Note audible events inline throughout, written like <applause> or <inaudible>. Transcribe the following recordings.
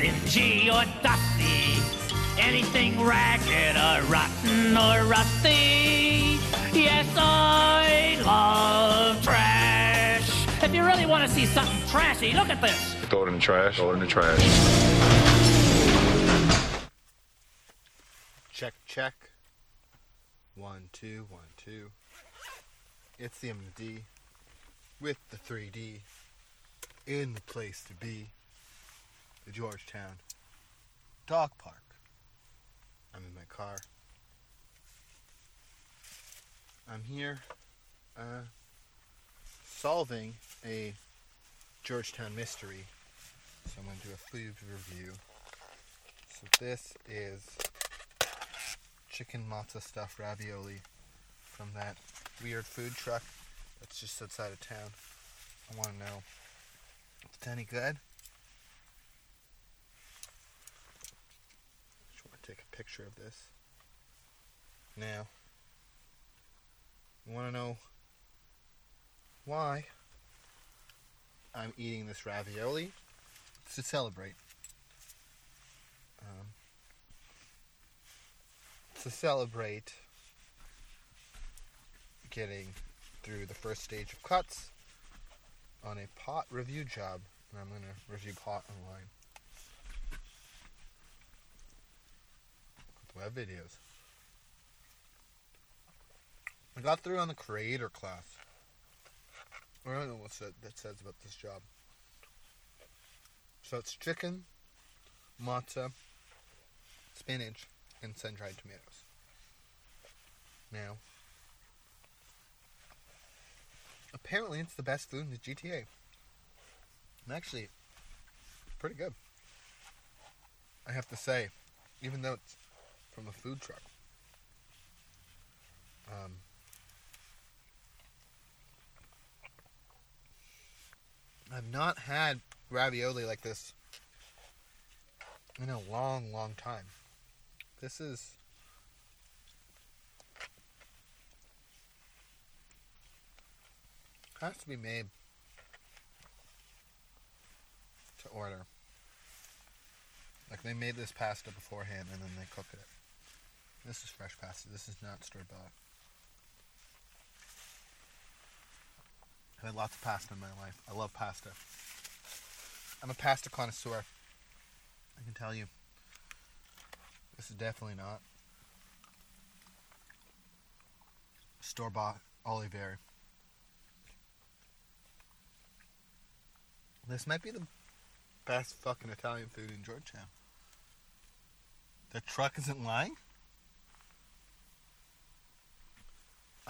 stingy or dusty, anything ragged or rotten or rusty. Yes, I love trash. If you really want to see something trashy, look at this. Throw it in the trash. Throw it in the trash. Check, check. One, two, one, two. It's the MD with the 3D in the place to be, the Georgetown Dog Park. I'm in my car. I'm here uh, solving a Georgetown mystery. So I'm going to do a food review. So this is chicken matzo stuffed ravioli from that weird food truck that's just outside of town. I want to know if it's any good. Just want to take a picture of this. Now, you want to know why I'm eating this ravioli? It's to celebrate. Um, to celebrate getting through the first stage of cuts on a pot review job. And I'm going to review pot online. Web videos. I got through on the creator class. I don't know what that, says about this job. So it's chicken, matzo, spinach, and sun-dried tomatoes. Now, apparently it's the best food in the GTA. And actually, pretty good. I have to say, even though it's from a food truck. Um, I've not had ravioli like this in a long, long time. This is has to be made to order. Like they made this pasta beforehand and then they cook it. This is fresh pasta. This is not store bought. I've had lots of pasta in my life. I love pasta. I'm a pasta connoisseur. I can tell you. This is definitely not store bought Olivier. This might be the best fucking Italian food in Georgetown. The truck isn't lying?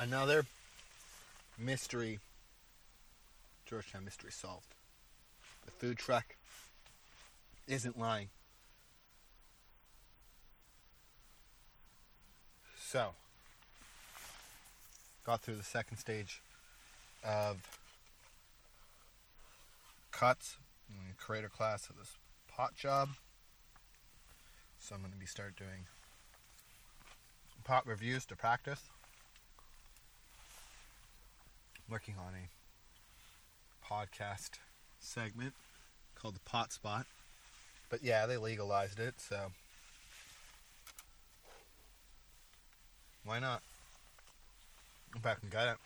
Another mystery. Georgetown mystery solved. The food truck isn't lying. So, got through the second stage of cuts in the creator class of this pot job. So I'm going to be start doing pot reviews to practice. Working on a podcast segment called the Pot Spot. But yeah, they legalized it, so why not? Go back and get it.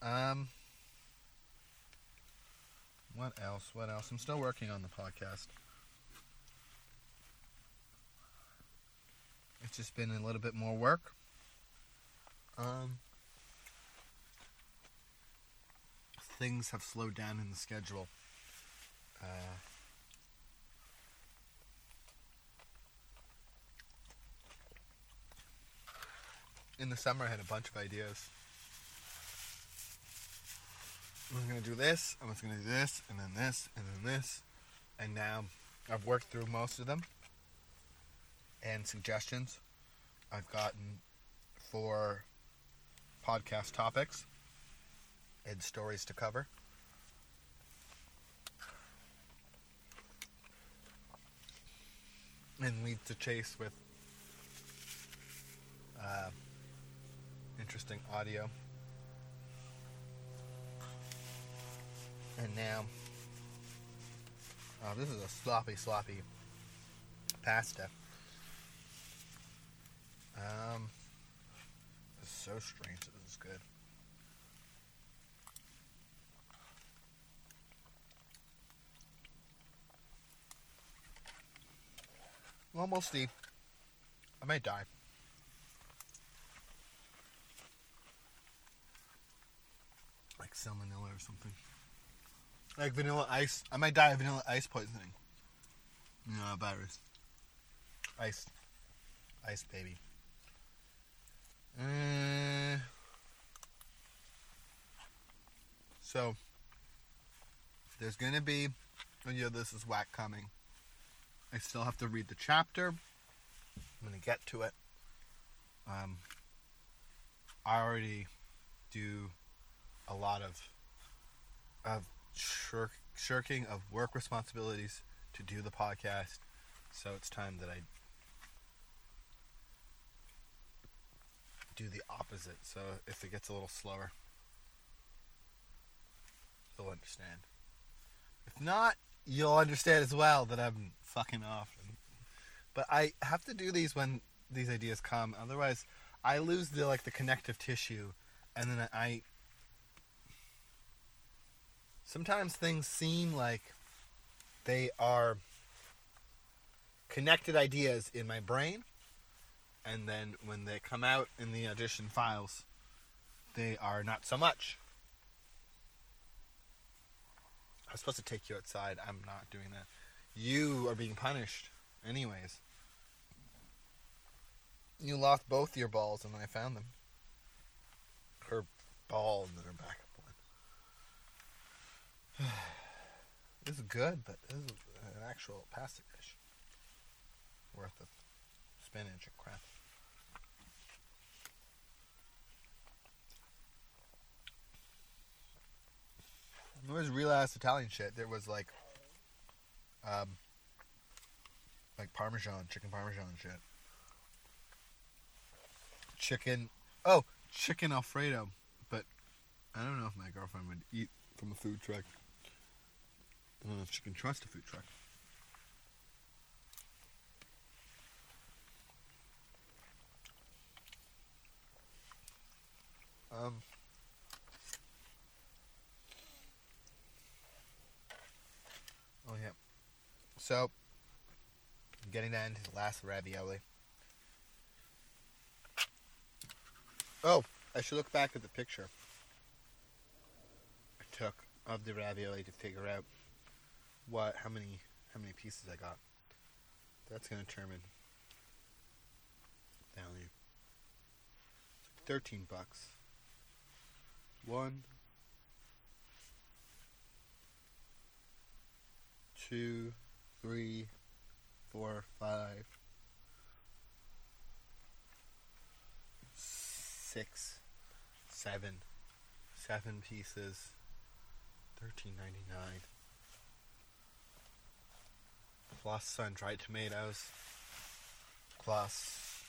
Um, what else? What else? I'm still working on the podcast. It's just been a little bit more work. Um, things have slowed down in the schedule. Uh, in the summer, I had a bunch of ideas. I was going to do this, I was going to do this, and then this, and then this. And now I've worked through most of them. And suggestions I've gotten for podcast topics and stories to cover. And lead to chase with uh, interesting audio. And now Oh, this is a sloppy, sloppy pasta. Um, is so strange. that This is good. Well, we'll. I might die. Like salmonella or something. Like vanilla ice. I might die of vanilla ice poisoning. You know, a virus. Ice. Ice, baby. Uh, so, there's gonna be. Oh, yeah, this is whack coming. I still have to read the chapter. I'm gonna get to it. Um, I already do a lot of of shirk, shirking of work responsibilities to do the podcast, so it's time that I do the opposite. So if it gets a little slower, you'll understand. If not, you'll understand as well that I'm fucking off. But I have to do these when these ideas come. Otherwise, I lose the like the connective tissue, and then I. Sometimes things seem like they are connected ideas in my brain, and then when they come out in the audition files, they are not so much. I'm supposed to take you outside. I'm not doing that. You are being punished, anyways. You lost both your balls, and I found them. Her ball and her backup one. this is good, but this is an actual pasta dish worth of spinach and crap. It was real ass Italian shit. There was like, um, like Parmesan, chicken Parmesan shit. Chicken, oh, chicken Alfredo. But I don't know if my girlfriend would eat from a food truck. I don't know if she can trust a food truck. Um. Oh yeah. So, getting down to the last ravioli. Oh, I should look back at the picture I took of the ravioli to figure out what how many how many pieces I got. That's gonna determine value. Thirteen bucks. One, two, three, four, five, six, seven, seven pieces, thirteen ninety nine. Plus sun dried tomatoes. Plus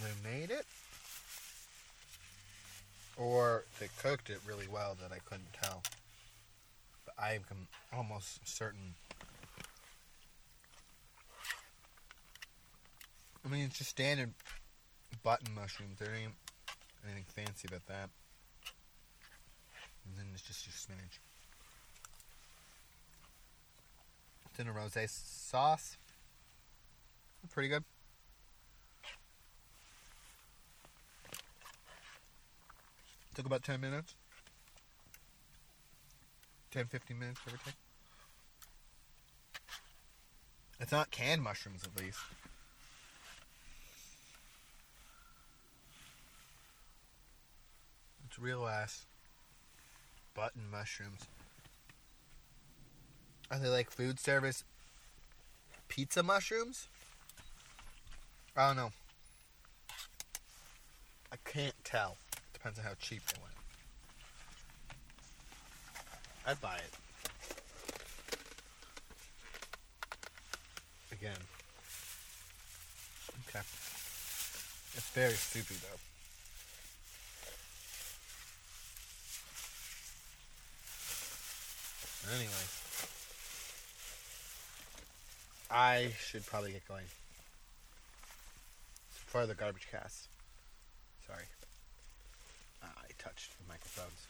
they made it or they cooked it really well that I couldn't tell. I'm almost certain. I mean, it's just standard button mushrooms. There ain't anything fancy about that. And then it's just your spinach. It's in a rosé sauce. Pretty good. Took about 10 minutes. 10, 15 minutes, or take. It's not canned mushrooms, at least. It's real ass button mushrooms. Are they like food service pizza mushrooms? I don't know. I can't tell. Depends on how cheap they went. I'd buy it. Again. Okay. It's very stupid though. Anyway, I should probably get going. For the Garbagecast. Sorry. Ah, I touched the microphones.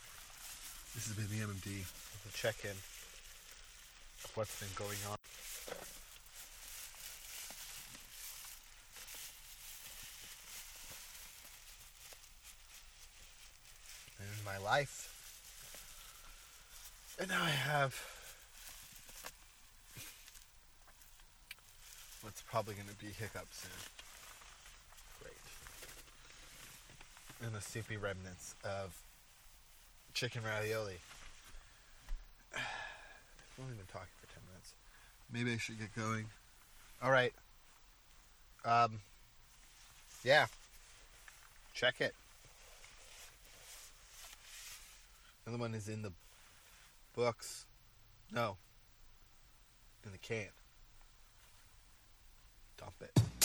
This has been the MMD. To check in of what's been going on. In my life. And now I have what's probably going to be hiccups soon. Great. And the soupy remnants of chicken ravioli. <sighs> I've only been talking for 10 minutes. Maybe I should get going. All right. Um, yeah. Check it. Another one is in the books. No. In the can. Dump it.